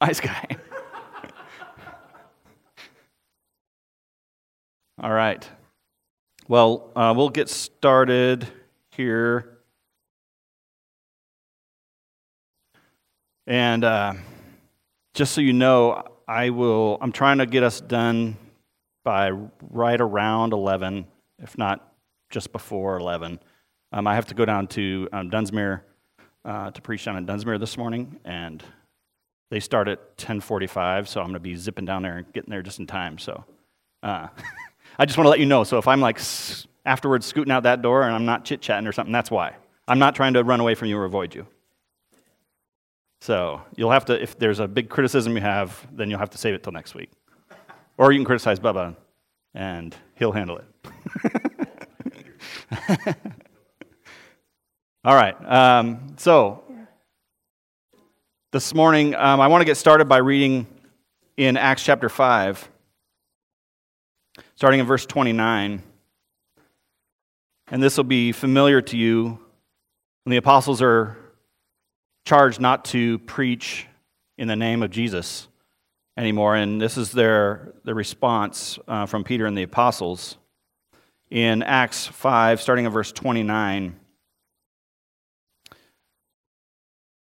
Ice guy. All right. Well, uh, we'll get started here. And uh, just so you know, I will. I'm trying to get us done by right around 11, if not just before 11. Um, I have to go down to um, Dunsmuir uh, to preach down in Dunsmuir this morning, and they start at 10:45, so I'm going to be zipping down there and getting there just in time. So, uh, I just want to let you know. So if I'm like afterwards scooting out that door and I'm not chit chatting or something, that's why. I'm not trying to run away from you or avoid you. So you'll have to, if there's a big criticism you have, then you'll have to save it till next week. Or you can criticize Bubba, and he'll handle it. All right. Um, so this morning, um, I want to get started by reading in Acts chapter 5, starting in verse 29. And this will be familiar to you when the apostles are charged not to preach in the name of Jesus anymore. And this is their, their response uh, from Peter and the apostles. In Acts 5, starting in verse 29, it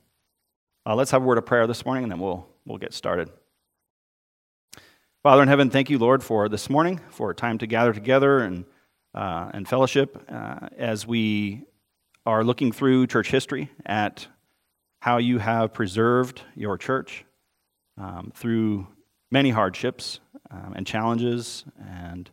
Uh, let's have a word of prayer this morning, and then we'll, we'll get started. Father in heaven, thank you, Lord, for this morning, for time to gather together and, uh, and fellowship uh, as we are looking through church history at how you have preserved your church um, through many hardships um, and challenges and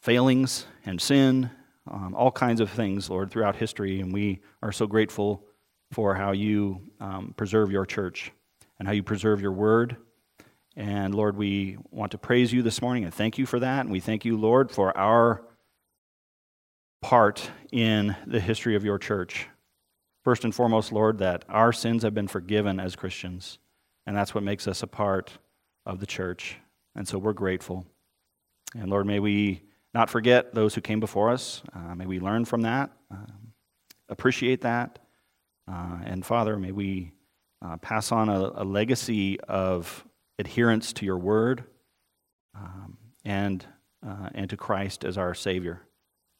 failings and sin, um, all kinds of things, Lord, throughout history. And we are so grateful for how you um, preserve your church and how you preserve your word. And Lord, we want to praise you this morning and thank you for that. And we thank you, Lord, for our part in the history of your church. First and foremost, Lord, that our sins have been forgiven as Christians, and that's what makes us a part of the church. And so we're grateful. And Lord, may we not forget those who came before us. Uh, may we learn from that, um, appreciate that. Uh, and Father, may we uh, pass on a, a, legacy of adherence to your word um, and, uh, and to Christ as our Savior.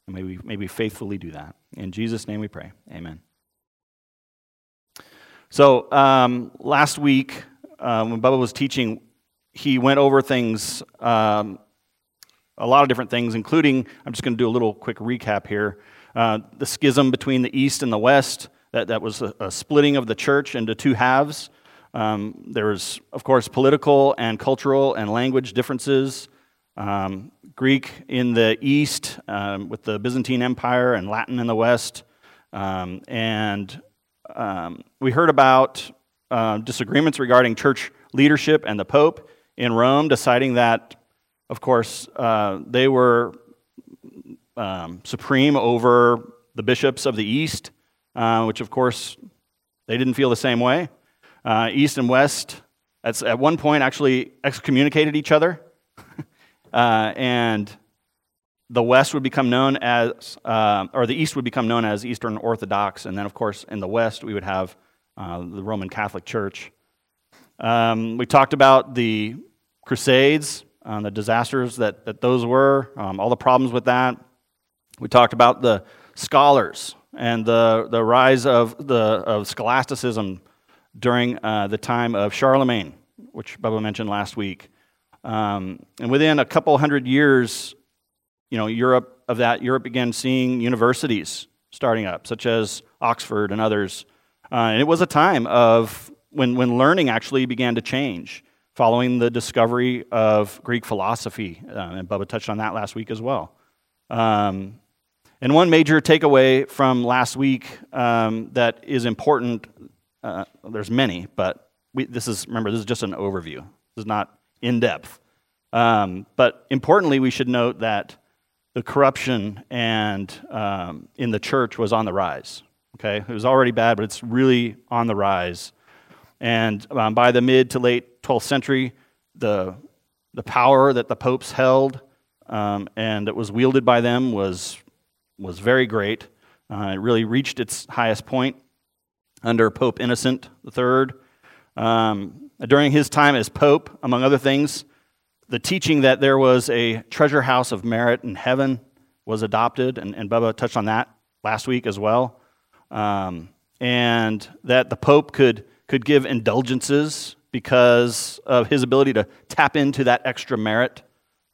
And may we, may we faithfully do that. In Jesus' name we pray. Amen. So um, last week, when Bubba was teaching, he went over things, um, a lot of different things, including, I'm just going to do a little quick recap here. Uh, the schism between the East and the West, that, that was a, a splitting of the church into two halves. Um, there was, of course, political and cultural and language differences. Um, Greek in the East um, with the Byzantine Empire and Latin in the West. Um, and um, we heard about uh, disagreements regarding church leadership and the Pope in Rome deciding that, of course, uh, they were um, supreme over the bishops of the East, uh, which, of course, they didn't feel the same way. Uh, East and West, at, at one point, actually excommunicated each other. Uh, and the West would become known as, uh, or the East would become known as Eastern Orthodox, and then, of course, in the West, we would have uh, the Roman Catholic Church. Um, we talked about the Crusades, uh, the disasters that, that those were, um, all the problems with that. We talked about the scholars and the, the rise of, the, of scholasticism during uh, the time of Charlemagne, which Bubba mentioned last week. Um, and within a couple hundred years, you know, Europe of that, Europe began seeing universities starting up, such as Oxford and others. Uh, and it was a time of when, when learning actually began to change following the discovery of Greek philosophy. Uh, and Bubba touched on that last week as well. Um, and one major takeaway from last week um, that is important, uh, there's many, but we, this is, remember, this is just an overview. This is not in depth. Um, but importantly, we should note that the corruption and um, in the church was on the rise. Okay, it was already bad, but it's really on the rise. And um, by the mid to late 12th century, the the power that the popes held um, and that was wielded by them was was very great. Uh, it really reached its highest point under Pope Innocent III. Um, during his time as Pope, among other things, the teaching that there was a treasure house of merit in heaven was adopted, and, and Bubba touched on that last week as well. Um, and that the Pope could, could give indulgences because of his ability to tap into that extra merit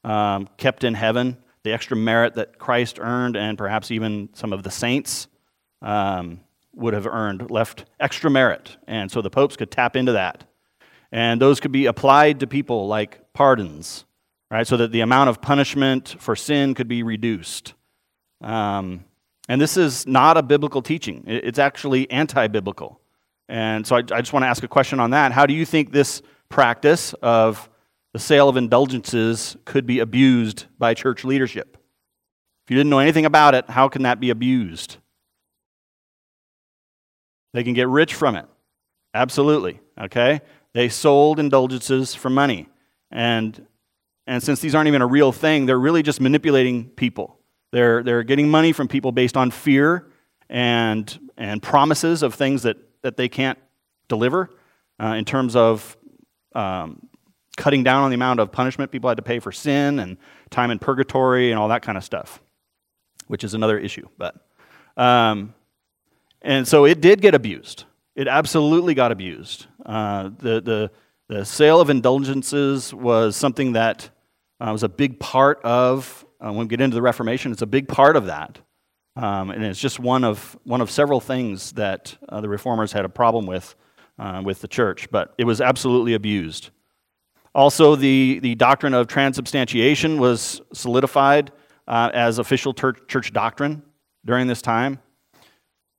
um, kept in heaven, the extra merit that Christ earned, and perhaps even some of the saints um, would have earned, left extra merit. And so the popes could tap into that. And those could be applied to people like pardons, right? So that the amount of punishment for sin could be reduced. Um, and this is not a biblical teaching, it's actually anti biblical. And so I, I just want to ask a question on that. How do you think this practice of the sale of indulgences could be abused by church leadership? If you didn't know anything about it, how can that be abused? They can get rich from it. Absolutely. Okay? They sold indulgences for money. And, and since these aren't even a real thing, they're really just manipulating people. They're, they're getting money from people based on fear and, and promises of things that that they can't deliver uh, in terms of um, cutting down on the amount of punishment people had to pay for sin and time in purgatory and all that kind of stuff, which is another issue. But um, and so it did get abused. It absolutely got abused. Uh, the, the, the sale of indulgences was something that uh, was a big part of, uh, when we get into the Reformation, it's a big part of that. Um, and it's just one of, one of several things that uh, the reformers had a problem with uh, with the church, but it was absolutely abused. Also, the, the doctrine of transubstantiation was solidified uh, as official church, church doctrine during this time.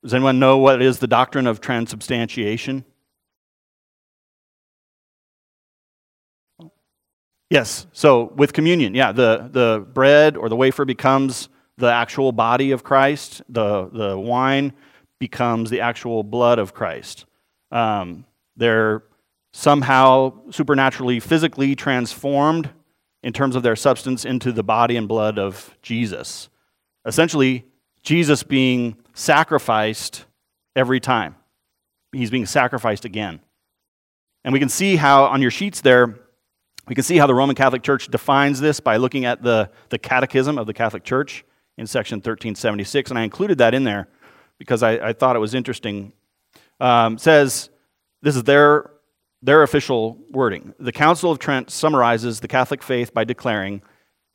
Does anyone know what is the doctrine of transubstantiation? Yes, so with communion, yeah, the, the bread or the wafer becomes the actual body of Christ, the, the wine becomes the actual blood of Christ. Um, they're somehow supernaturally, physically transformed in terms of their substance into the body and blood of Jesus. Essentially, Jesus being sacrificed every time. He's being sacrificed again. And we can see how on your sheets there, we can see how the Roman Catholic Church defines this by looking at the, the Catechism of the Catholic Church in section 1376, and I included that in there because I, I thought it was interesting. Um, says this is their their official wording. The Council of Trent summarizes the Catholic faith by declaring,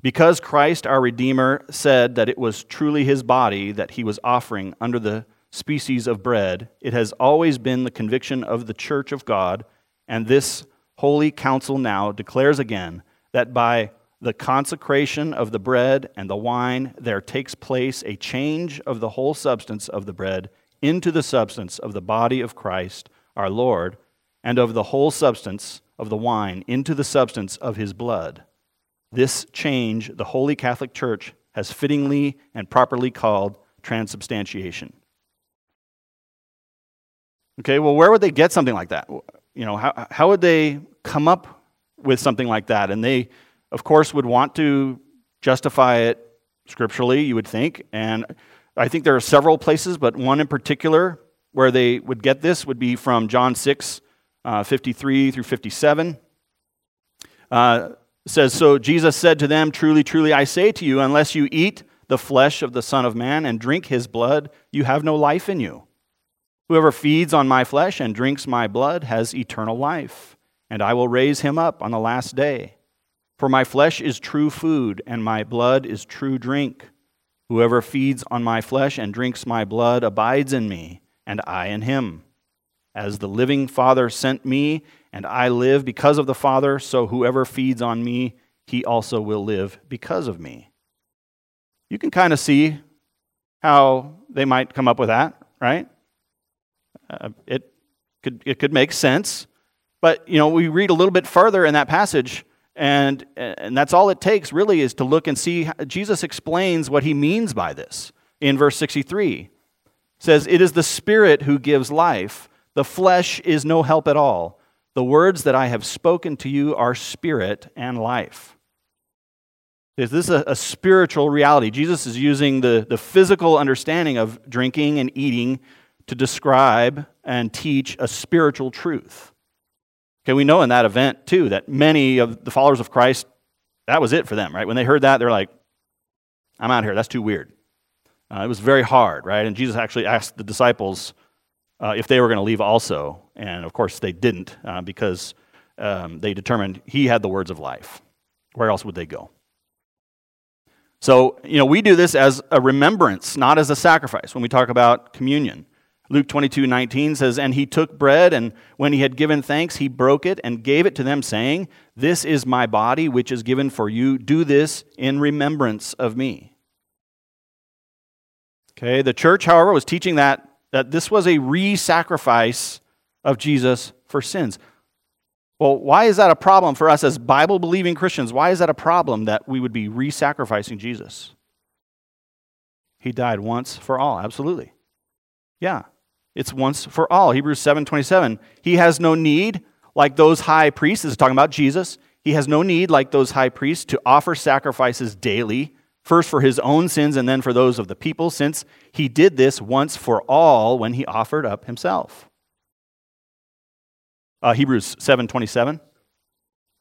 because Christ our Redeemer said that it was truly his body that he was offering under the species of bread, it has always been the conviction of the Church of God, and this holy council now declares again that by the consecration of the bread and the wine, there takes place a change of the whole substance of the bread into the substance of the body of Christ our Lord, and of the whole substance of the wine into the substance of his blood. This change the Holy Catholic Church has fittingly and properly called transubstantiation. Okay, well, where would they get something like that? You know, how, how would they come up with something like that? And they of course, would want to justify it scripturally, you would think. And I think there are several places, but one in particular where they would get this would be from John 6, uh, 53 through 57. Uh, says, So Jesus said to them, Truly, truly, I say to you, unless you eat the flesh of the Son of Man and drink his blood, you have no life in you. Whoever feeds on my flesh and drinks my blood has eternal life, and I will raise him up on the last day. For my flesh is true food, and my blood is true drink. Whoever feeds on my flesh and drinks my blood abides in me, and I in him. As the living Father sent me, and I live because of the Father, so whoever feeds on me, he also will live because of me. You can kind of see how they might come up with that, right? Uh, it, could, it could make sense. But, you know, we read a little bit further in that passage, And, and that's all it takes, really, is to look and see. Jesus explains what he means by this in verse 63. It says, It is the Spirit who gives life, the flesh is no help at all. The words that I have spoken to you are spirit and life. Is this a, a spiritual reality? Jesus is using the, the physical understanding of drinking and eating to describe and teach a spiritual truth. Okay, we know in that event, too, that many of the followers of Christ, that was it for them, right? When they heard that, they're like, I'm out here. That's too weird. Uh, it was very hard, right? And Jesus actually asked the disciples uh, if they were going to leave also. And of course, they didn't uh, because um, they determined he had the words of life. Where else would they go? So, you know, we do this as a remembrance, not as a sacrifice when we talk about communion. Luke 22 19 says, And he took bread, and when he had given thanks, he broke it and gave it to them, saying, This is my body, which is given for you. Do this in remembrance of me. Okay, the church, however, was teaching that, that this was a re sacrifice of Jesus for sins. Well, why is that a problem for us as Bible believing Christians? Why is that a problem that we would be re sacrificing Jesus? He died once for all, absolutely. Yeah. It's once for all. Hebrews 7:27. He has no need like those high priests, is talking about Jesus. He has no need like those high priests to offer sacrifices daily, first for his own sins and then for those of the people, since he did this once for all when he offered up himself. Uh, Hebrews 7:27.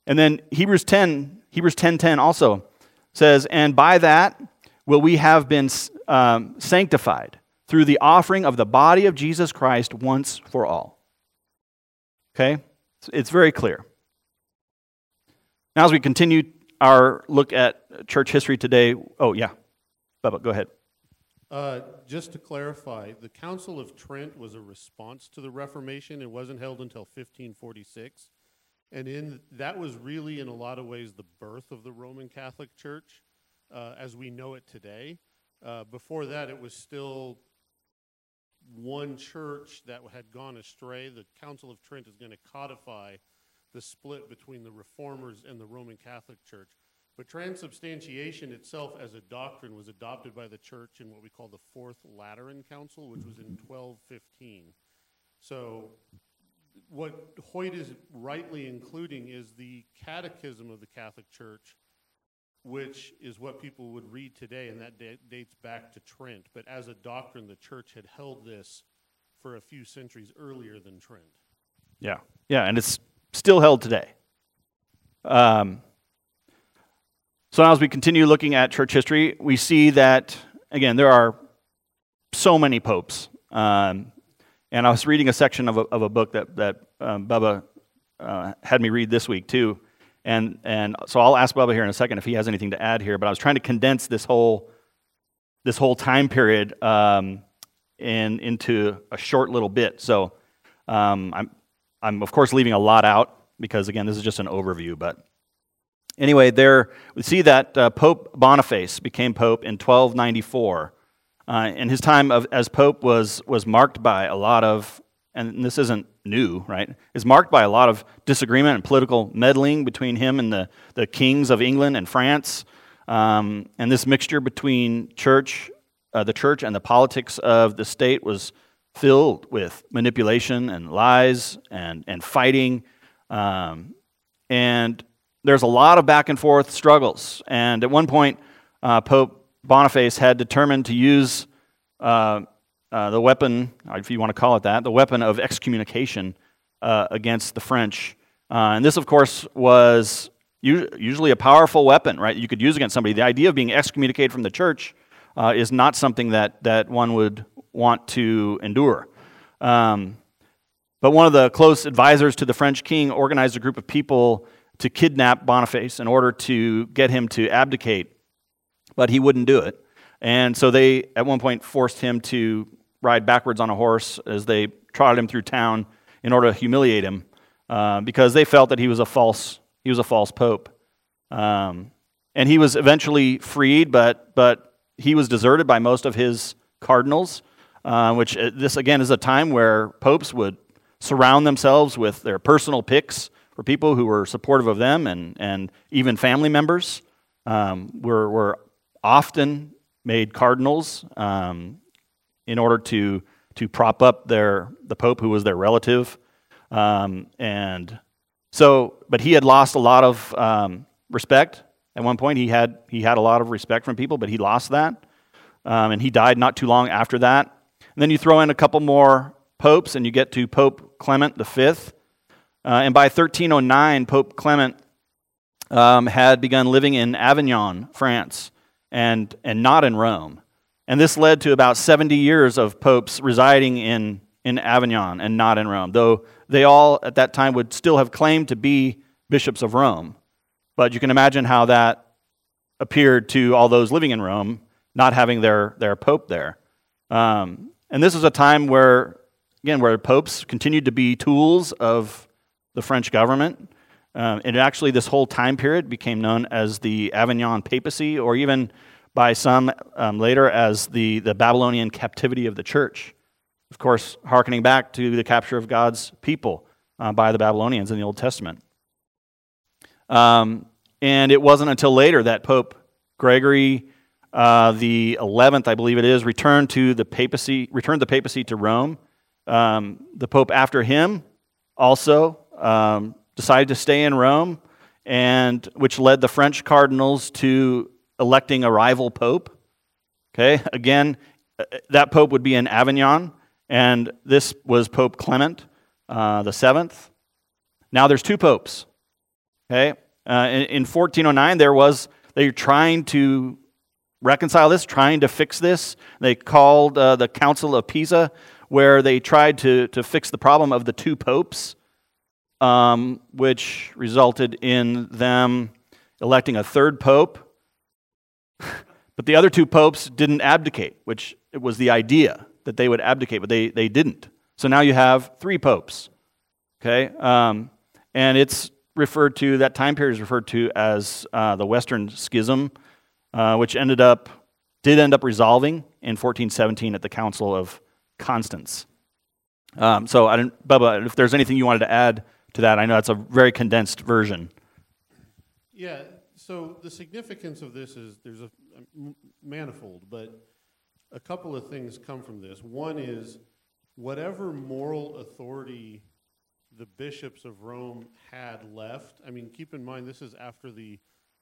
And then Hebrews 10, Hebrews 10:10 also says, "And by that will we have been um, sanctified through the offering of the body of Jesus Christ once for all. Okay? It's very clear. Now, as we continue our look at church history today, oh, yeah. Bubba, go ahead. Uh, just to clarify, the Council of Trent was a response to the Reformation. It wasn't held until 1546. And in that was really, in a lot of ways, the birth of the Roman Catholic Church uh, as we know it today. Uh, before that, it was still one church that had gone astray. The Council of Trent is going to codify the split between the Reformers and the Roman Catholic Church. But transubstantiation itself as a doctrine was adopted by the church in what we call the Fourth Lateran Council, which was in 1215. So, what Hoyt is rightly including is the catechism of the Catholic Church which is what people would read today, and that dates back to Trent. But as a doctrine, the church had held this for a few centuries earlier than Trent. Yeah, yeah, and it's still held today. Um, so now, as we continue looking at church history, we see that again there are so many popes. Um, and I was reading a section of a, of a book that that um, Bubba uh, had me read this week too and, and so I'll ask Bubba here in a second if he has anything to add here, but I was trying to condense this whole, this whole time period um, in, into a short little bit. So um, I'm, I'm, of course, leaving a lot out because, again, this is just an overview. But anyway, there we see that uh, Pope Boniface became Pope in 1294. Uh, and his time of, as Pope was, was marked by a lot of and this isn't new, right, is marked by a lot of disagreement and political meddling between him and the, the kings of England and France. Um, and this mixture between church, uh, the church and the politics of the state was filled with manipulation and lies and, and fighting. Um, and there's a lot of back and forth struggles. And at one point, uh, Pope Boniface had determined to use uh, uh, the weapon, if you want to call it that, the weapon of excommunication uh, against the French. Uh, and this, of course, was usually a powerful weapon, right? You could use against somebody. The idea of being excommunicated from the church uh, is not something that, that one would want to endure. Um, but one of the close advisors to the French king organized a group of people to kidnap Boniface in order to get him to abdicate, but he wouldn't do it. And so they, at one point, forced him to ride backwards on a horse as they trotted him through town in order to humiliate him uh, because they felt that he was a false, he was a false pope. Um, and he was eventually freed, but, but he was deserted by most of his cardinals, uh, which uh, this, again, is a time where popes would surround themselves with their personal picks for people who were supportive of them, and, and even family members um, were, were often made cardinals um, in order to, to prop up their, the Pope, who was their relative. Um, and so, but he had lost a lot of um, respect. At one point, he had, he had a lot of respect from people, but he lost that. Um, and he died not too long after that. And then you throw in a couple more popes, and you get to Pope Clement V. Uh, and by 1309, Pope Clement um, had begun living in Avignon, France, and, and not in Rome. And this led to about 70 years of popes residing in, in Avignon and not in Rome, though they all at that time would still have claimed to be bishops of Rome. But you can imagine how that appeared to all those living in Rome, not having their, their pope there. Um, and this is a time where, again, where popes continued to be tools of the French government. Um, and actually, this whole time period became known as the Avignon papacy, or even by some um, later as the, the Babylonian captivity of the church. Of course, hearkening back to the capture of God's people uh, by the Babylonians in the Old Testament. Um, and it wasn't until later that Pope Gregory uh, the 11th, I believe it is, returned to the papacy, returned the papacy to Rome. Um, the Pope after him also um, decided to stay in Rome, and which led the French cardinals to electing a rival pope. Okay, again, uh, that pope would be in Avignon, and this was Pope Clement uh, the seventh. Now there's two popes. Okay, uh, in, in 1409 there was they were trying to reconcile this, trying to fix this. They called uh, the Council of Pisa, where they tried to, to fix the problem of the two popes um, which resulted in them electing a third pope. but the other two popes didn't abdicate, which it was the idea that they would abdicate, but they, they didn't. So now you have three popes. Okay? Um, and it's referred to, that time period is referred to as uh, the Western Schism, uh, which ended up, did end up resolving in 1417 at the Council of Constance. Um, so, I don't, Bubba, if there's anything you wanted to add to that? I know that's a very condensed version. Yeah, so the significance of this is there's a manifold, but a couple of things come from this. One is whatever moral authority the bishops of Rome had left. I mean, keep in mind this is after the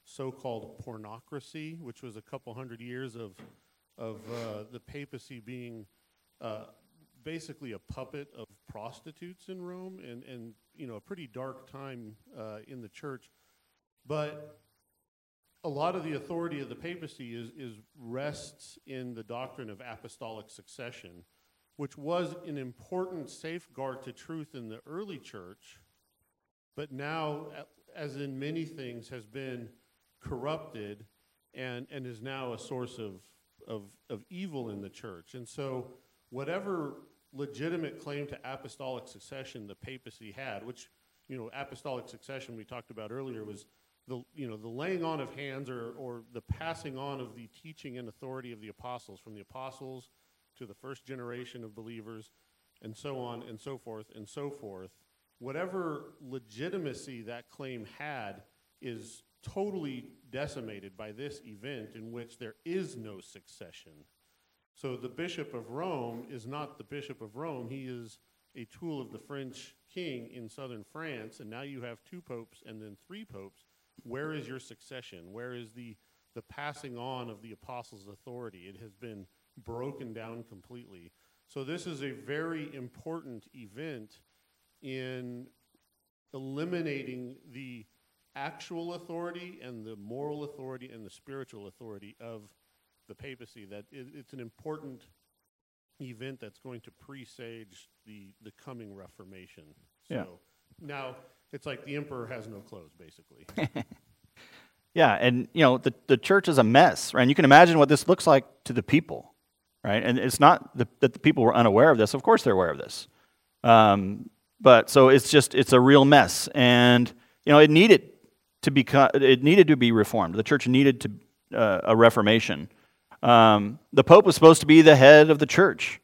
so-called pornocracy, which was a couple hundred years of of uh, the papacy being uh, basically a puppet of prostitutes in Rome and, and you know, a pretty dark time uh, in the church. But a lot of the authority of the papacy is, is rests in the doctrine of apostolic succession, which was an important safeguard to truth in the early church, but now, as in many things, has been corrupted and, and is now a source of, of, of evil in the church. And so, whatever legitimate claim to apostolic succession the papacy had, which, you know, apostolic succession we talked about earlier was the, you know, the laying on of hands or, or the passing on of the teaching and authority of the apostles, from the apostles to the first generation of believers, and so on and so forth and so forth. Whatever legitimacy that claim had is totally decimated by this event in which there is no succession. So the Bishop of Rome is not the Bishop of Rome. He is a tool of the French king in southern France, and now you have two popes and then three popes. Where is your succession? Where is the, the passing on of the apostles' authority? It has been broken down completely. So this is a very important event in eliminating the actual authority and the moral authority and the spiritual authority of the papacy that it, it's an important event that's going to presage the the coming Reformation. So yeah. now it's like the emperor has no clothes, basically. yeah, and you know the the church is a mess, right? And you can imagine what this looks like to the people, right? And it's not the, that the people were unaware of this. Of course, they're aware of this. Um, but so it's just it's a real mess, and you know it needed to become it needed to be reformed. The church needed to uh, a reformation. Um, the Pope was supposed to be the head of the church.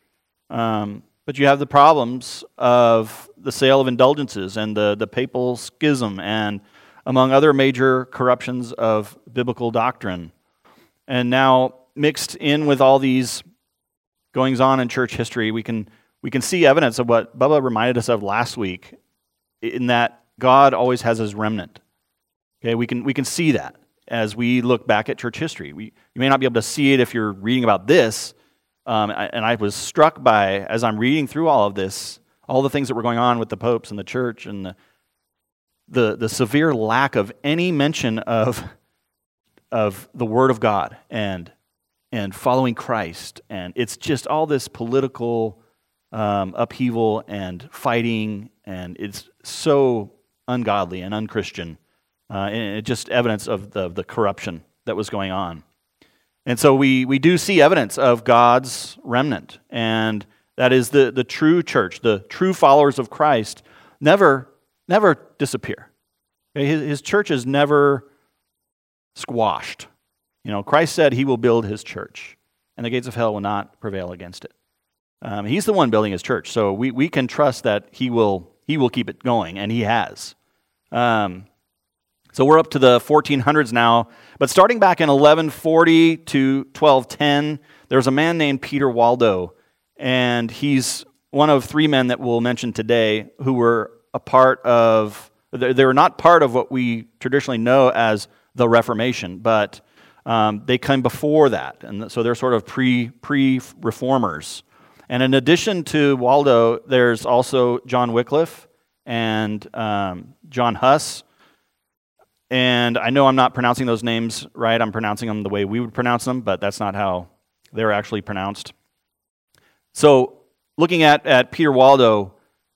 Um, but you have the problems of the sale of indulgences and the, the papal schism and among other major corruptions of biblical doctrine. And now, mixed in with all these goings on in church history, we can, we can see evidence of what Bubba reminded us of last week in that God always has his remnant. Okay, we can, we can see that as we look back at church history. We, you may not be able to see it if you're reading about this. Um, and I was struck by, as I'm reading through all of this, all the things that were going on with the popes and the church and the, the, the severe lack of any mention of, of the Word of God and, and following Christ. And it's just all this political um, upheaval and fighting, and it's so ungodly and unchristian. Uh, and just evidence of the, the corruption that was going on. And so we, we do see evidence of God's remnant, and that is the, the true church, the true followers of Christ, never, never disappear. His, his church is never squashed. You know, Christ said he will build his church, and the gates of hell will not prevail against it. Um, he's the one building his church, so we, we can trust that he will, he will keep it going, and he has. Um, so we're up to the 1400s now. But starting back in 1140 to 1210, there's a man named Peter Waldo, and he's one of three men that we'll mention today who were a part of, they were not part of what we traditionally know as the Reformation, but um, they come before that. And so they're sort of pre reformers. And in addition to Waldo, there's also John Wycliffe and um, John Huss and I know I'm not pronouncing those names right. I'm pronouncing them the way we would pronounce them, but that's not how they're actually pronounced. So, looking at, at Peter Waldo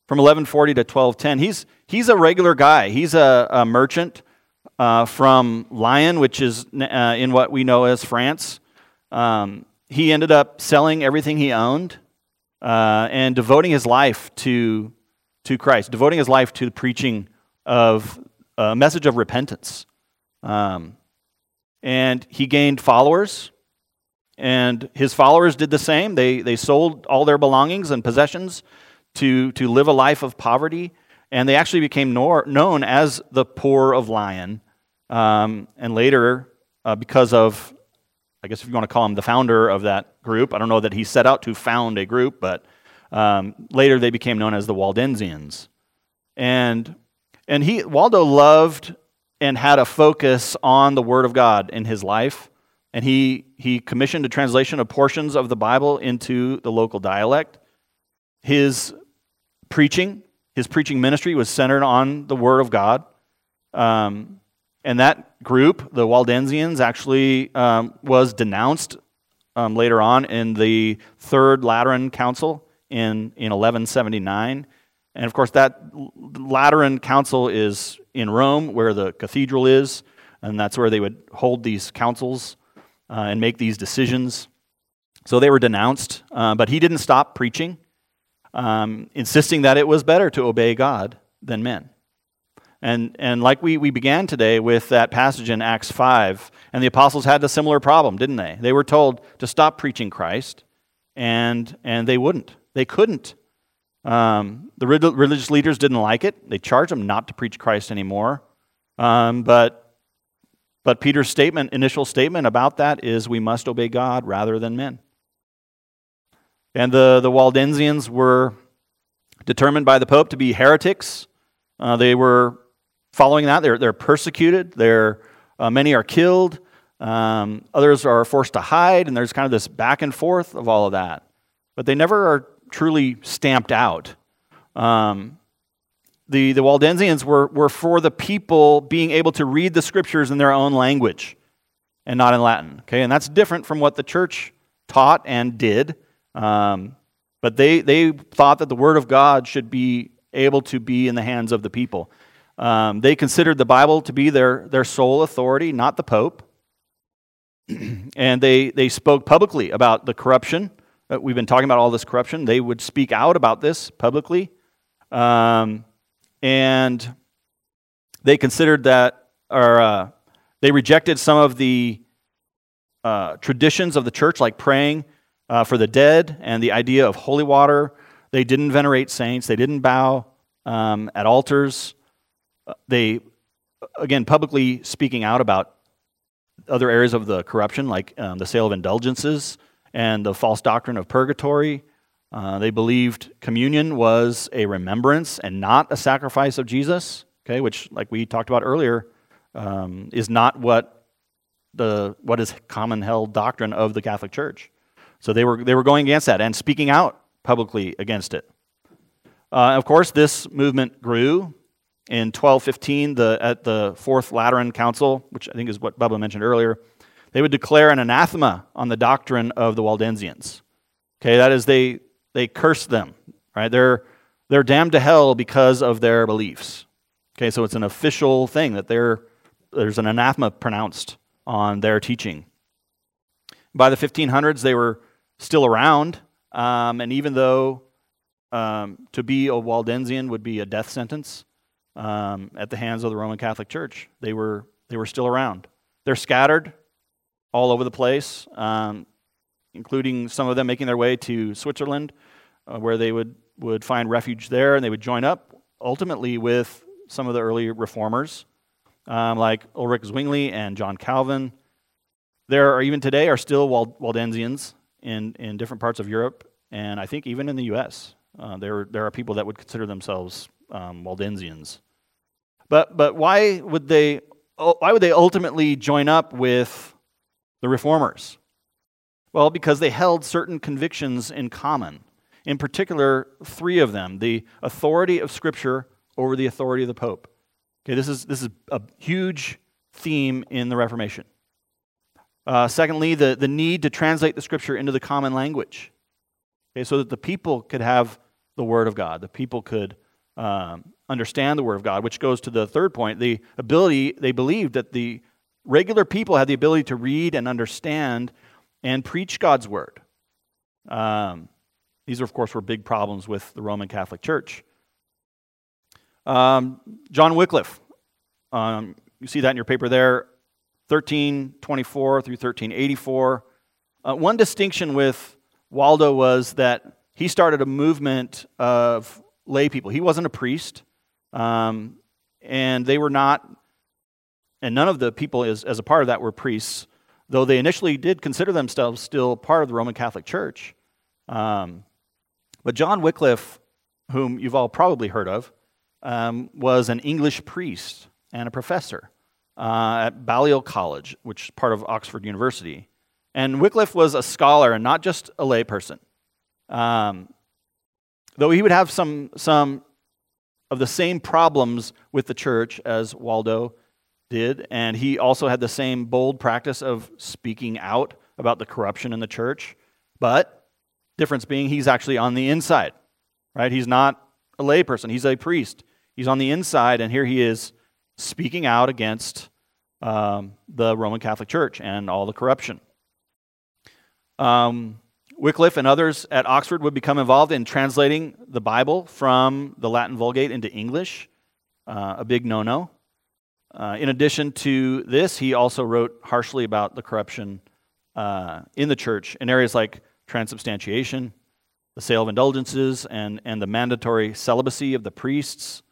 from 1140 to 1210, he's, he's a regular guy. He's a, a merchant uh, from Lyon, which is uh, in what we know as France. Um, he ended up selling everything he owned uh, and devoting his life to, to Christ, devoting his life to the preaching of a message of repentance. Um, and he gained followers, and his followers did the same. They, they sold all their belongings and possessions to, to live a life of poverty, and they actually became nor, known as the poor of Lyon. Um, and later, uh, because of, I guess if you want to call him the founder of that group, I don't know that he set out to found a group, but um, later they became known as the Waldensians. And and he, Waldo loved and had a focus on the Word of God in his life. And he, he commissioned a translation of portions of the Bible into the local dialect. His preaching, his preaching ministry was centered on the Word of God. Um, and that group, the Waldensians, actually um, was denounced um, later on in the Third Lateran Council in, in 1179. And of course, that Lateran Council is in Rome, where the cathedral is, and that's where they would hold these councils uh, and make these decisions. So they were denounced, uh, but he didn't stop preaching, um, insisting that it was better to obey God than men. And, and like we, we began today with that passage in Acts 5, and the apostles had a similar problem, didn't they? They were told to stop preaching Christ, and, and they wouldn't. They couldn't. Um, the religious leaders didn't like it. They charged them not to preach Christ anymore. Um, but, but Peter's statement, initial statement about that is we must obey God rather than men. And the, the Waldensians were determined by the Pope to be heretics. Uh, they were following that. They're, they're persecuted. They're, uh, many are killed. Um, others are forced to hide. And there's kind of this back and forth of all of that. But they never are truly stamped out. Um, the, the Waldensians were, were for the people being able to read the scriptures in their own language and not in Latin. Okay, and that's different from what the church taught and did. Um, but they, they thought that the Word of God should be able to be in the hands of the people. Um, they considered the Bible to be their, their sole authority, not the Pope. and they, they spoke publicly about the corruption uh, we've been talking about all this corruption. They would speak out about this publicly. Um, and they considered that, or uh, they rejected some of the uh, traditions of the church, like praying uh, for the dead and the idea of holy water. They didn't venerate saints. They didn't bow um, at altars. Uh, they, again, publicly speaking out about other areas of the corruption, like um, the sale of indulgences and the false doctrine of purgatory. Uh, they believed communion was a remembrance and not a sacrifice of Jesus, okay, which, like we talked about earlier, um, is not what the what is common held doctrine of the Catholic Church. So they were they were going against that and speaking out publicly against it. Uh, of course, this movement grew. In 1215, the, at the Fourth Lateran Council, which I think is what Bubba mentioned earlier, they would declare an anathema on the doctrine of the Waldensians. Okay, that is, they, they cursed them, right? They're, they're damned to hell because of their beliefs. Okay, so it's an official thing that there's an anathema pronounced on their teaching. By the 1500s, they were still around, um, and even though um, to be a Waldensian would be a death sentence um, at the hands of the Roman Catholic Church, they were, they were still around. They're scattered all over the place, um, including some of them making their way to Switzerland, uh, where they would, would find refuge there, and they would join up ultimately with some of the early reformers, um, like Ulrich Zwingli and John Calvin. There are even today are still Waldensians in, in different parts of Europe, and I think even in the U.S. Uh, there, there are people that would consider themselves um, Waldensians. But, but why, would they, why would they ultimately join up with the reformers? Well, because they held certain convictions in common. In particular, three of them the authority of Scripture over the authority of the Pope. Okay, this is, this is a huge theme in the Reformation. Uh, secondly, the, the need to translate the Scripture into the common language. Okay, so that the people could have the Word of God, the people could um, understand the Word of God, which goes to the third point the ability, they believed that the regular people had the ability to read and understand and preach God's Word. Um, these, of course, were big problems with the Roman Catholic Church. Um, John Wycliffe, um, you see that in your paper there, 1324 through 1384. Uh, one distinction with Waldo was that he started a movement of lay people. He wasn't a priest, um, and they were not, and none of the people as, as a part of that were priests, though they initially did consider themselves still part of the Roman Catholic Church. Um, but John Wycliffe, whom you've all probably heard of, um, was an English priest and a professor uh, at Balliol College, which is part of Oxford University. And Wycliffe was a scholar and not just a layperson. Um, though he would have some, some of the same problems with the church as Waldo did, and he also had the same bold practice of speaking out about the corruption in the church. But difference being, he's actually on the inside, right? He's not a layperson, he's a priest. He's on the inside, and here he is speaking out against um, the Roman Catholic Church and all the corruption. Um, Wycliffe and others at Oxford would become involved in translating the Bible from the Latin Vulgate into English, uh, a big no no. Uh, in addition to this, he also wrote harshly about the corruption uh, in the church in areas like transubstantiation, the sale of indulgences, and, and the mandatory celibacy of the priests.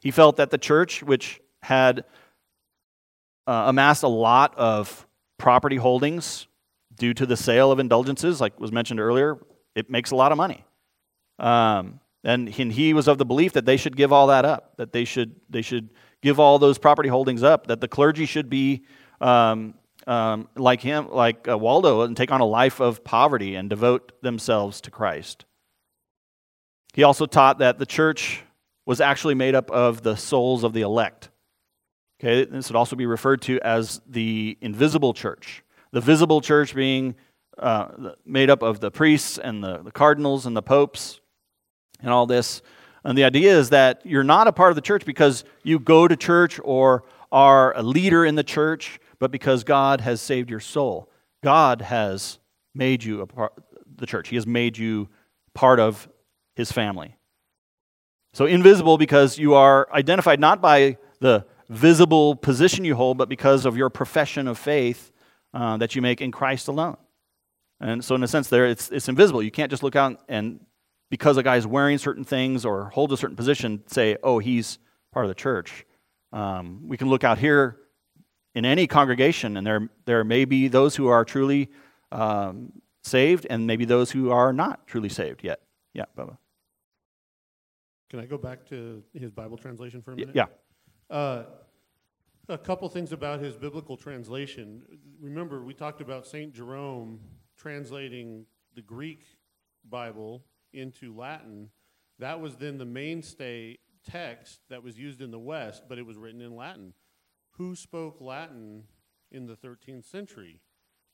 He felt that the church, which had uh, amassed a lot of property holdings due to the sale of indulgences, like was mentioned earlier, it makes a lot of money. Um, and he was of the belief that they should give all that up, that they should, they should give all those property holdings up, that the clergy should be um, um, like him, like uh, Waldo, and take on a life of poverty and devote themselves to Christ. He also taught that the church was actually made up of the souls of the elect. Okay, this would also be referred to as the invisible church. The visible church being uh, made up of the priests and the, the cardinals and the popes and all this. And the idea is that you're not a part of the church because you go to church or are a leader in the church, but because God has saved your soul. God has made you a part of the church. He has made you part of his family. So invisible because you are identified not by the visible position you hold, but because of your profession of faith uh, that you make in Christ alone. And so, in a sense, there it's, it's invisible. You can't just look out and because a guy's wearing certain things or holds a certain position, say, oh, he's part of the church. Um, we can look out here in any congregation, and there, there may be those who are truly um, saved and maybe those who are not truly saved yet. Yeah, Bubba. Can I go back to his Bible translation for a minute? Yeah. Uh, a couple things about his biblical translation. Remember, we talked about St. Jerome translating the Greek Bible into Latin. That was then the mainstay text that was used in the West, but it was written in Latin. Who spoke Latin in the 13th century?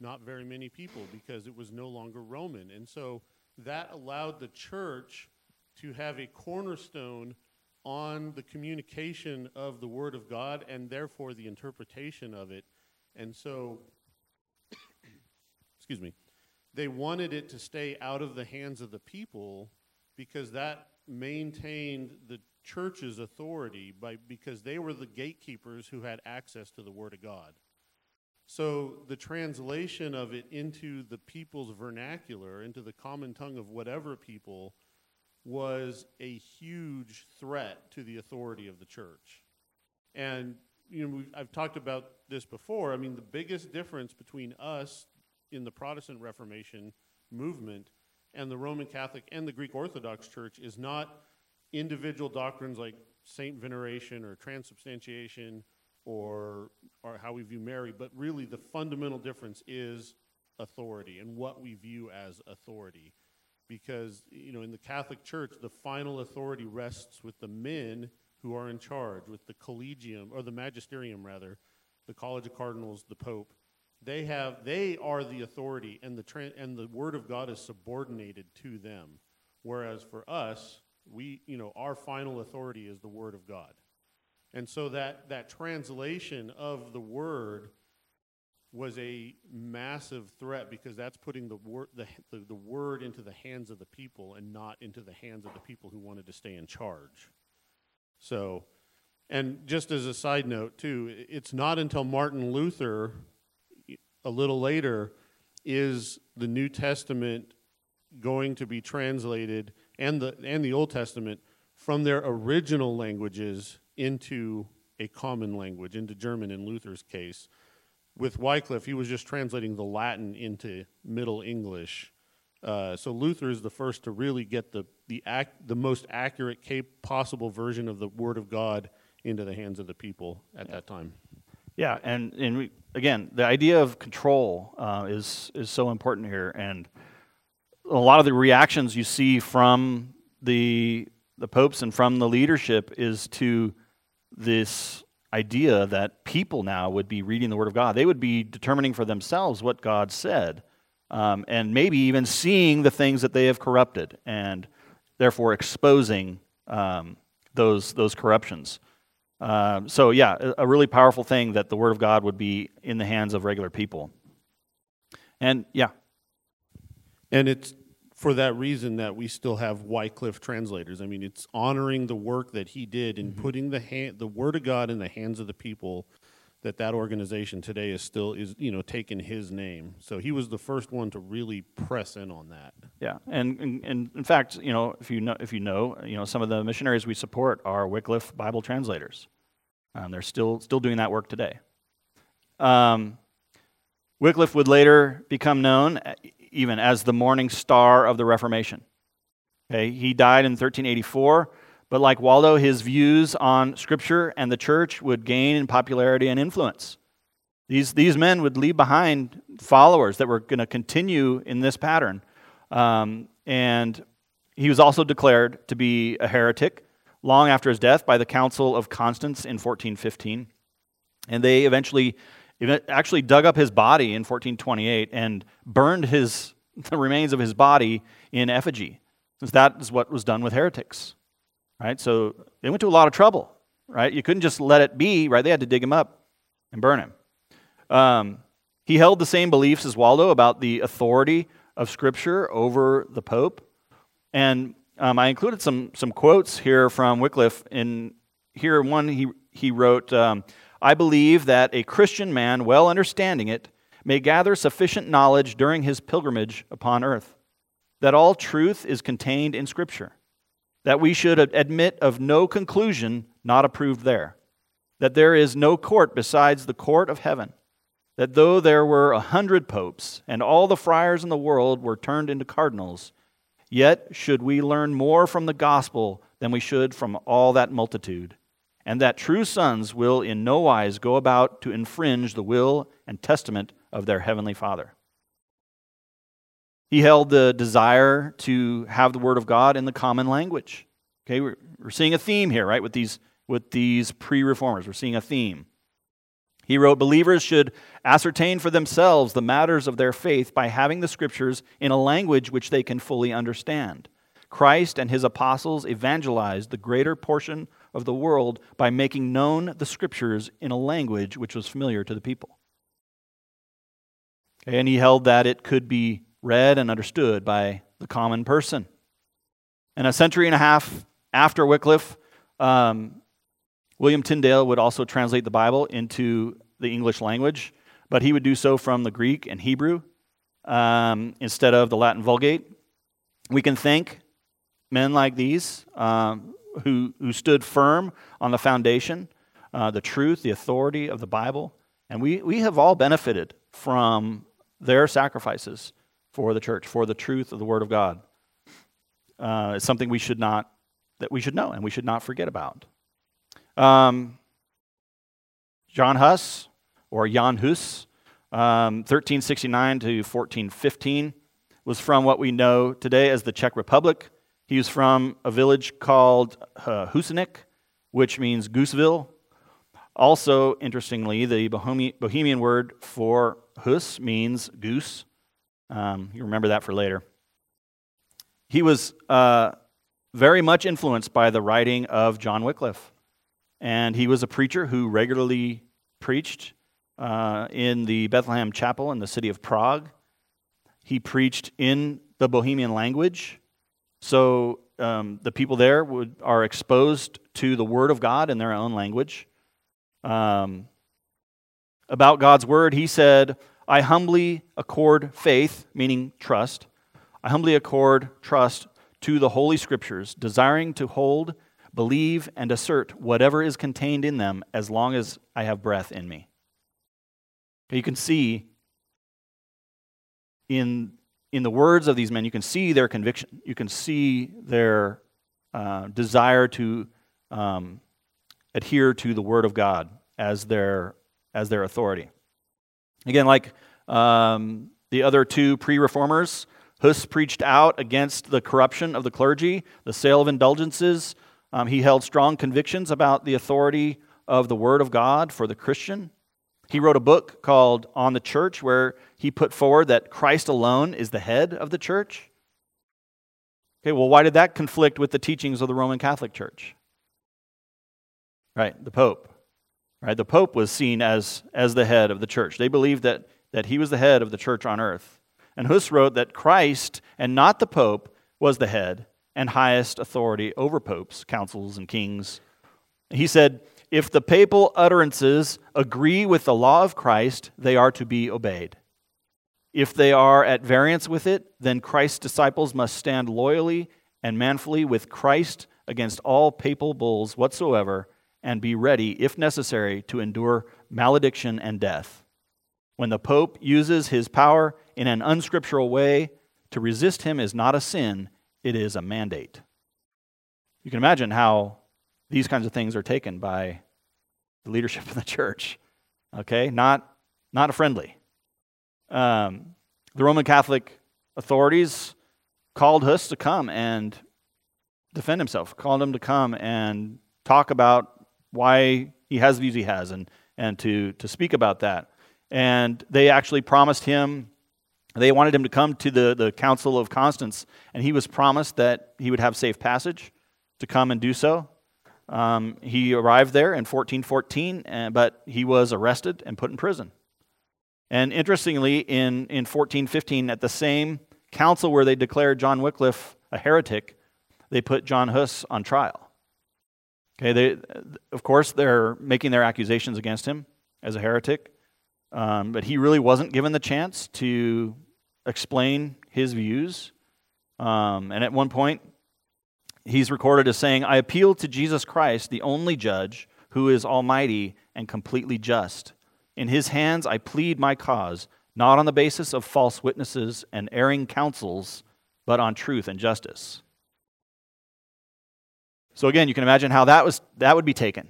Not very many people because it was no longer Roman. And so that allowed the church to have a cornerstone on the communication of the Word of God and therefore the interpretation of it. And so, excuse me, they wanted it to stay out of the hands of the people because that maintained the church's authority by because they were the gatekeepers who had access to the Word of God. So the translation of it into the people's vernacular, into the common tongue of whatever people, was a huge threat to the authority of the church. And you know, I've talked about this before. I mean, the biggest difference between us in the Protestant Reformation movement and the Roman Catholic and the Greek Orthodox Church is not individual doctrines like saint veneration or transubstantiation or, or how we view Mary, but really the fundamental difference is authority and what we view as authority. Because you know in the Catholic Church the final authority rests with the men who are in charge with the collegium or the magisterium rather the college of cardinals the pope they have they are the authority and the tra- and the word of God is subordinated to them whereas for us we you know our final authority is the word of God and so that that translation of the word was a massive threat because that's putting the word the, the, the word into the hands of the people and not into the hands of the people who wanted to stay in charge. So, and just as a side note too, it's not until Martin Luther, a little later, is the New Testament going to be translated and the and the Old Testament from their original languages into a common language, into German in Luther's case with Wycliffe, he was just translating the Latin into Middle English. Uh, so Luther is the first to really get the the ac- the most accurate cap- possible version of the Word of God into the hands of the people at that time. Yeah, and, and we, again, the idea of control uh, is, is so important here. And a lot of the reactions you see from the, the popes and from the leadership is to this idea that people now would be reading the Word of God. They would be determining for themselves what God said, um, and maybe even seeing the things that they have corrupted, and therefore exposing um, those, those corruptions. Um, so, yeah, a, a really powerful thing that the Word of God would be in the hands of regular people. And yeah, And it's for that reason that we still have Wycliffe translators. I mean, it's honoring the work that he did in putting the hand, the Word of God in the hands of the people. That that organization today is still is you know taking his name. So he was the first one to really press in on that. yeah, and, and, and in fact, you know, if you know, if you know, you know, some of the missionaries we support are Wycliffe Bible translators. Um, they're still still doing that work today. Um, Wycliffe would later become known uh, even as the morning star of the Reformation. Okay, he died in 1384, but like Waldo, his views on Scripture and the church would gain in popularity and influence. These, these men would leave behind followers that were going to continue in this pattern. Um, and he was also declared to be a heretic long after his death by the Council of Constance in 1415. And they eventually actually dug up his body in 1428 and burned his, the remains of his body in effigy, since that is what was done with heretics. Right? So they went to a lot of trouble. Right? You couldn't just let it be. Right? They had to dig him up and burn him. Um, he held the same beliefs as Waldo about the authority of Scripture over the Pope. And um, I included some, some quotes here from Wycliffe. In here, one he, he wrote, um, I believe that a Christian man, well understanding it, may gather sufficient knowledge during his pilgrimage upon earth. that all truth is contained in Scripture, that we should admit of no conclusion not approved there, that there is no court besides the court of heaven, that though there were a hundred popes, and all the friars in the world were turned into cardinals, yet should we learn more from the gospel than we should from all that multitude, and that true sons will in no wise go about to infringe the will and testament of their heavenly Father. He held the desire to have the Word of God in the common language. Okay, we're, we're seeing a theme here, right, with these, with these pre reformers. We're seeing a theme. He wrote, Believers should ascertain for themselves the matters of their faith by having the Scriptures in a language which they can fully understand. Christ and his apostles evangelized the greater portion of the world by making known the Scriptures in a language which was familiar to the people. And he held that it could be read and understood by the common person. And a century and a half after Wycliffe, um, William Tyndale would also translate the Bible into the English language, but he would do so from the Greek and Hebrew um, instead of the Latin Vulgate. We can thank men like these um, who, who stood firm on the foundation, uh, the truth, the authority of the Bible, and we, we have all benefited from their sacrifices for the church, for the truth of the Word of God. Uh, it's something we should not, that we should know and we should not forget about. Um, John Huss, or Jan Hus, um, 1369 to 1415, was from what we know today as the Czech Republic. He was from a village called uh, which means Gooseville. Also, interestingly, the Bohemian word for Hus means goose. Um, you remember that for later. He was uh, very much influenced by the writing of John Wycliffe. And he was a preacher who regularly preached uh, in the Bethlehem Chapel in the city of Prague. He preached in the Bohemian language. So um, the people there would, are exposed to the Word of God in their own language. Um, about God's Word, he said, I humbly accord faith, meaning trust. I humbly accord trust to the Holy Scriptures, desiring to hold, believe, and assert whatever is contained in them as long as I have breath in me. You can see in, in the words of these men, you can see their conviction. You can see their uh, desire to um, adhere to the Word of God as their, as their authority. Again, like um, the other two pre reformers, Huss preached out against the corruption of the clergy, the sale of indulgences. Um, he held strong convictions about the authority of the Word of God for the Christian. He wrote a book called On the Church, where he put forward that Christ alone is the head of the church. Okay, well, why did that conflict with the teachings of the Roman Catholic Church? Right, the Pope. Right? The Pope was seen as, as the head of the church. They believed that, that he was the head of the church on earth. And Huss wrote that Christ and not the Pope was the head and highest authority over popes, councils, and kings. He said, If the papal utterances agree with the law of Christ, they are to be obeyed. If they are at variance with it, then Christ's disciples must stand loyally and manfully with Christ against all papal bulls whatsoever and be ready, if necessary, to endure malediction and death. When the Pope uses his power in an unscriptural way, to resist him is not a sin, it is a mandate. You can imagine how these kinds of things are taken by the leadership of the church. Okay? Not, not a friendly. Um, the Roman Catholic authorities called Huss to come and defend himself, called him to come and talk about why he has the views he has and, and to, to speak about that. And they actually promised him, they wanted him to come to the, the Council of Constance, and he was promised that he would have safe passage to come and do so. Um, he arrived there in 1414, uh, but he was arrested and put in prison. And interestingly, in, in 1415, at the same council where they declared John Wycliffe a heretic, they put John Huss on trial. Okay, they, of course, they're making their accusations against him as a heretic, um, but he really wasn't given the chance to explain his views. Um, and at one point, he's recorded as saying, I appeal to Jesus Christ, the only judge, who is almighty and completely just. In his hands I plead my cause, not on the basis of false witnesses and erring councils, but on truth and justice. So again, you can imagine how that was that would be taken.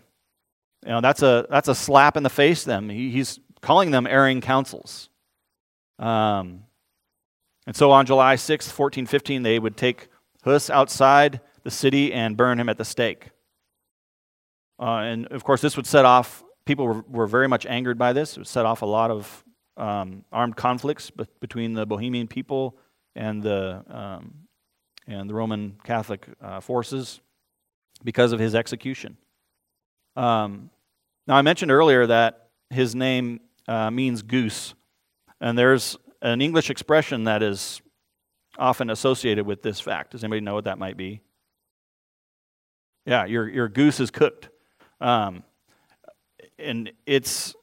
You know, that's a that's a slap in the face to them. He, he's calling them erring councils. Um, and so on July 6th, 1415, they would take Huss outside the city and burn him at the stake. Uh, and of course, this would set off, people were, were very much angered by this. It would set off a lot of um, armed conflicts be- between the Bohemian people and the, um, and the Roman Catholic uh, forces because of his execution. Um, now, I mentioned earlier that his name uh, means goose, and there's an English expression that is often associated with this fact. Does anybody know what that might be? Yeah, your, your goose is cooked. Um, and it's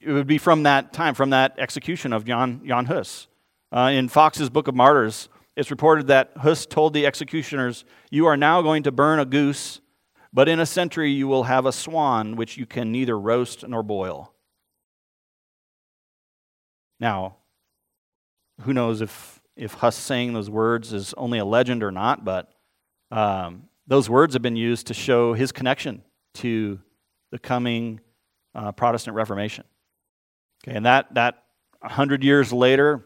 it would be from that time, from that execution of Jan, Jan Hus. Uh, in Foxe's Book of Martyrs, it's reported that Hus told the executioners, You are now going to burn a goose, but in a century you will have a swan which you can neither roast nor boil. Now, who knows if, if Huss saying those words is only a legend or not, but um, those words have been used to show his connection to the coming uh, Protestant Reformation. Okay, and that, that 100 years later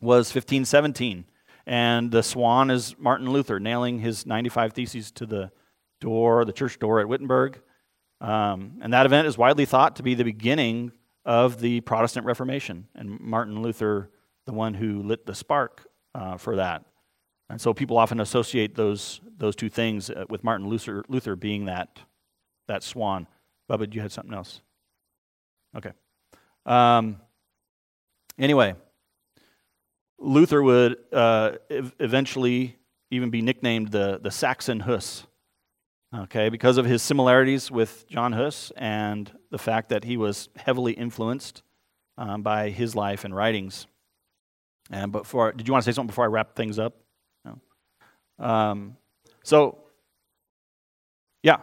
was 1517. And the swan is Martin Luther nailing his 95 Theses to the door, the church door at Wittenberg. Um, and that event is widely thought to be the beginning of the Protestant Reformation. And Martin Luther, the one who lit the spark uh, for that. And so people often associate those, those two things uh, with Martin Luther, Luther being that, that swan. Bubba, you had something else? Okay. Um, anyway, Luther would uh, eventually even be nicknamed the, the Saxon Huss, okay, because of his similarities with John Huss and the fact that he was heavily influenced um, by his life and writings. And before, did you want to say something before I wrap things up? No. Um, so, yeah.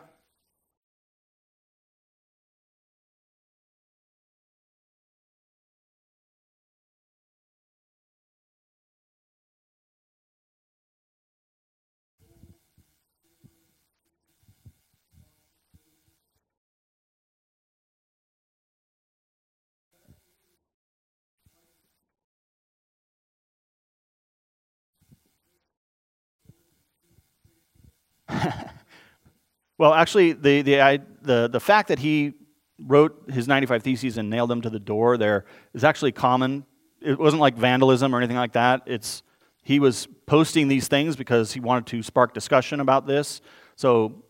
Well, actually, the, the, I, the, the fact that he wrote his 95 Theses and nailed them to the door there is actually common. It wasn't like vandalism or anything like that. It's, he was posting these things because he wanted to spark discussion about this. So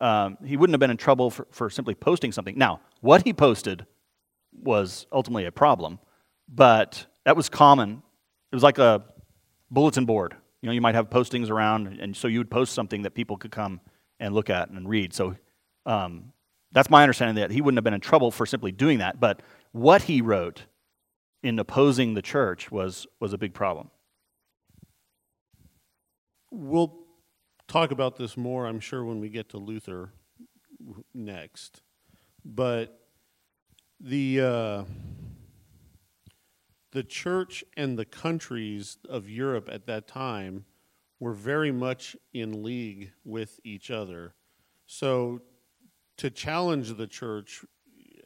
um, he wouldn't have been in trouble for, for simply posting something. Now, what he posted was ultimately a problem, but that was common. It was like a bulletin board. You know, you might have postings around, and so you would post something that people could come and look at and read. So um, that's my understanding that he wouldn't have been in trouble for simply doing that. But what he wrote in opposing the church was, was a big problem. We'll talk about this more, I'm sure, when we get to Luther next. But the. Uh, the church and the countries of Europe at that time were very much in league with each other. So to challenge the church,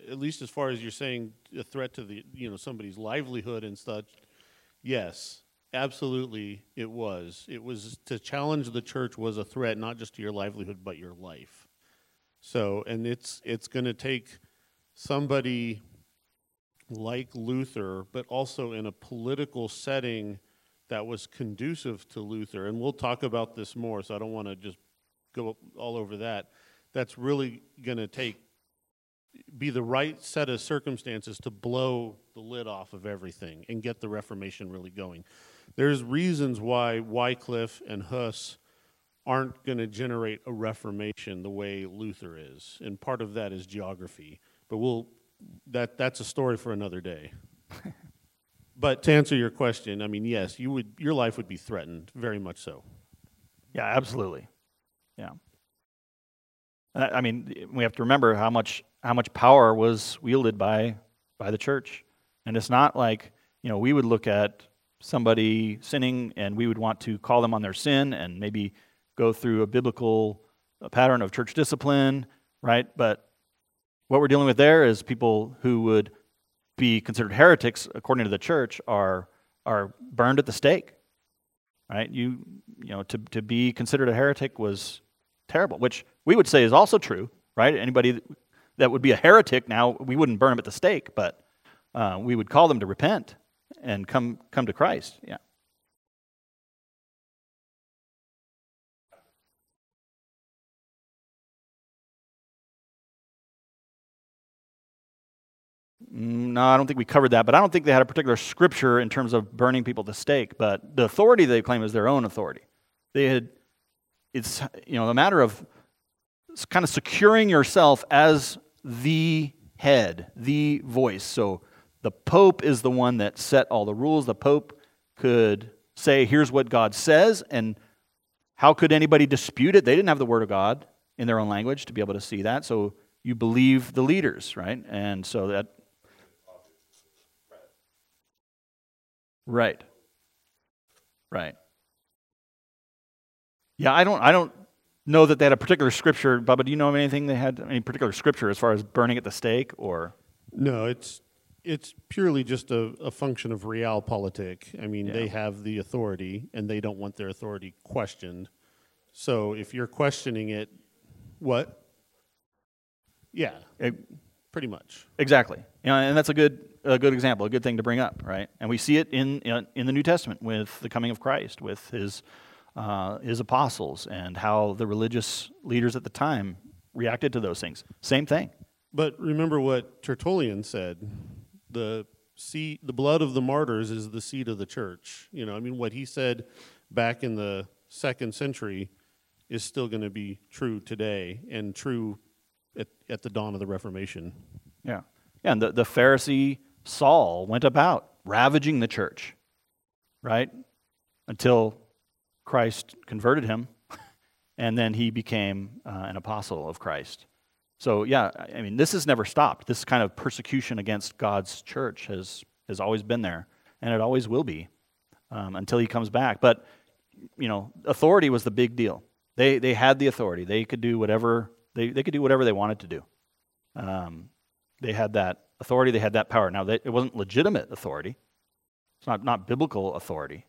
at least as far as you're saying a threat to the you know somebody's livelihood and such, yes, absolutely it was. It was to challenge the church was a threat not just to your livelihood but your life. So and it's it's going to take somebody like Luther, but also in a political setting that was conducive to Luther. And we'll talk about this more, so I don't want to just go all over that. That's really going to take be the right set of circumstances to blow the lid off of everything and get the Reformation really going. There's reasons why Wycliffe and Huss aren't going to generate a Reformation the way Luther is, and part of that is geography. But we'll that, that's a story for another day. But to answer your question, I mean, yes, you would, your life would be threatened, very much so. Yeah, absolutely. Yeah. I mean, we have to remember how much how much power was wielded by by the church, and it's not like you know we would look at somebody sinning and we would want to call them on their sin and maybe go through a biblical pattern of church discipline, right? But what we're dealing with there is people who would be considered heretics according to the church are are burned at the stake. Right? You you know to to be considered a heretic was terrible, which we would say is also true, right? Anybody that would be a heretic now, we wouldn't burn them at the stake, but uh, we would call them to repent and come come to Christ. Yeah. Mm, no, I don't think we covered that, but I don't think they had a particular scripture in terms of burning people to stake. But the authority they claim is their own authority. They had, it's you know, a matter of kind of securing yourself as the head, the voice. So the Pope is the one that set all the rules. The Pope could say, here's what God says, and how could anybody dispute it? They didn't have the Word of God in their own language to be able to see that. So you believe the leaders, right? And so that Right. Right. Yeah, I don't I don't know that they had a particular scripture, Bubba. Do you know of anything they had any particular scripture as far as burning at the stake or No, it's it's purely just a, a function of realpolitik. I mean, yeah. they have the authority and they don't want their authority questioned. So if you're questioning it, what? Yeah, it, pretty much. Exactly. You know, and that's a good a good example, a good thing to bring up, right? And we see it in in the New Testament with the coming of Christ, with his uh, his apostles, and how the religious leaders at the time reacted to those things. Same thing. But remember what Tertullian said: the seed, the blood of the martyrs is the seed of the church. You know, I mean, what he said back in the second century is still going to be true today, and true at, at the dawn of the Reformation. Yeah. Yeah, and the, the Pharisee Saul went about ravaging the church, right? Until Christ converted him, and then he became uh, an apostle of Christ. So, yeah, I mean, this has never stopped. This kind of persecution against God's church has, has always been there, and it always will be um, until he comes back. But, you know, authority was the big deal. They, they had the authority. They could do whatever they, they could do whatever they wanted to do. Um, they had that authority, they had that power. Now, they, it wasn't legitimate authority, it's not, not biblical authority.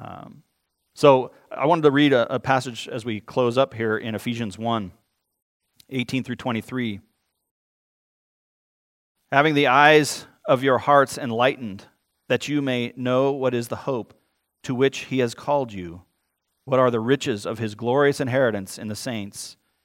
Um, so I wanted to read a, a, passage as we close up here in Ephesians 1 18 through 23. Having the eyes of your hearts enlightened, that you may know what is the hope to which he has called you, what are the riches of his glorious inheritance in the saints,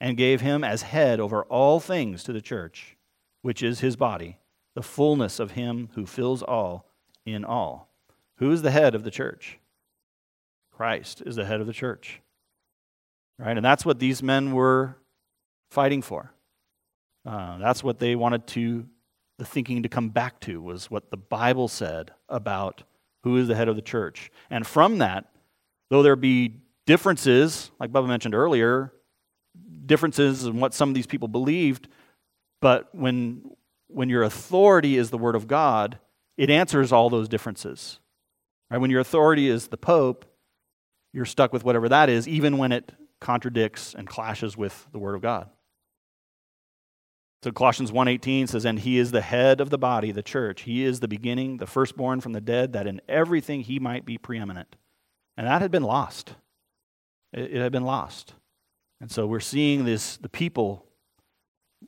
and gave him as head over all things to the church which is his body, the fullness of him who fills all in all. Who is the head of the church? Christ is the head of the church. Right? And that's what these men were fighting for. Uh, that's what they wanted to, the thinking to come back to was what the Bible said about who is the head of the church. And from that, though there be differences, like Bubba mentioned earlier, differences in what some of these people believed, but when, when your authority is the Word of God, it answers all those differences. Right? When your authority is the Pope, you're stuck with whatever that is, even when it contradicts and clashes with the Word of God. So Colossians 1:18 says, "And he is the head of the body, the church. He is the beginning, the firstborn from the dead, that in everything he might be preeminent." And that had been lost. It, it had been lost. And so we're seeing this the people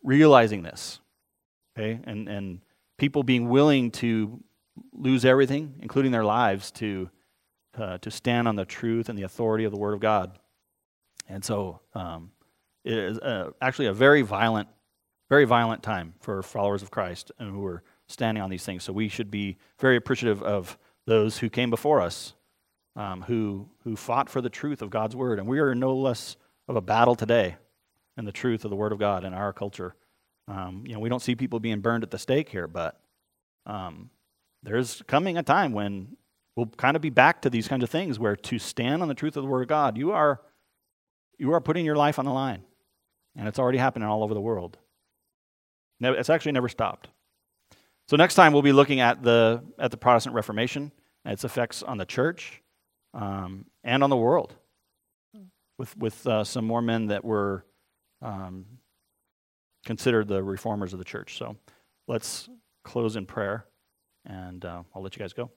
realizing this, okay, and, and people being willing to lose everything, including their lives, to, uh, to stand on the truth and the authority of the Word of God. And so um, it is uh, actually a very violent, very violent time for followers of Christ and who are standing on these things. So we should be very appreciative of those who came before us, um, who, who fought for the truth of God's Word. And we are no less of a battle today in the truth of the Word of God in our culture. Um, you know, we don't see people being burned at the stake here, but um, there's coming a time when we'll kind of be back to these kinds of things where to stand on the truth of the Word of God, you are, you are putting your life on the line. And it's already happening all over the world. It's actually never stopped. So next time we'll be looking at the, at the Protestant Reformation and its effects on the church um, and on the world with, with uh, some more men that were um, considered the reformers of the church. So let's close in prayer and uh, I'll let you guys go.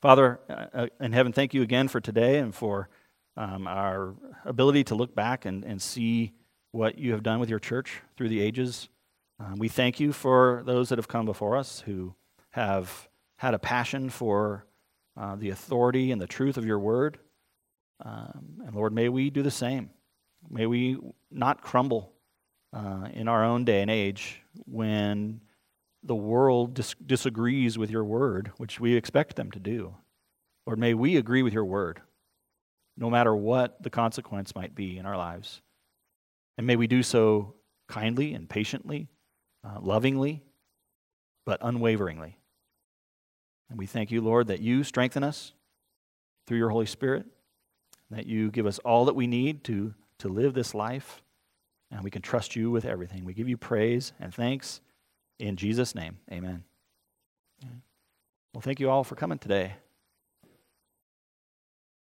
Father uh, uh, in heaven, thank you again for today and for um, our ability to look back and, and see what you have done with your church through the ages. Um, we thank you for those that have come before us who have had a passion for uh, the authority and the truth of your word. Um, and Lord, may we do the same. May we not crumble uh, in our own day and age when the world dis- disagrees with your word, which we expect them to do. Lord, may we agree with your word, no matter what the consequence might be in our lives. And may we do so kindly and patiently, uh, lovingly, but unwaveringly. And we thank you, Lord, that you strengthen us through your Holy Spirit, that you give us all that we need to, to live this life, and we can trust you with everything. We give you praise and thanks in Jesus' name, amen. Well, thank you all for coming today.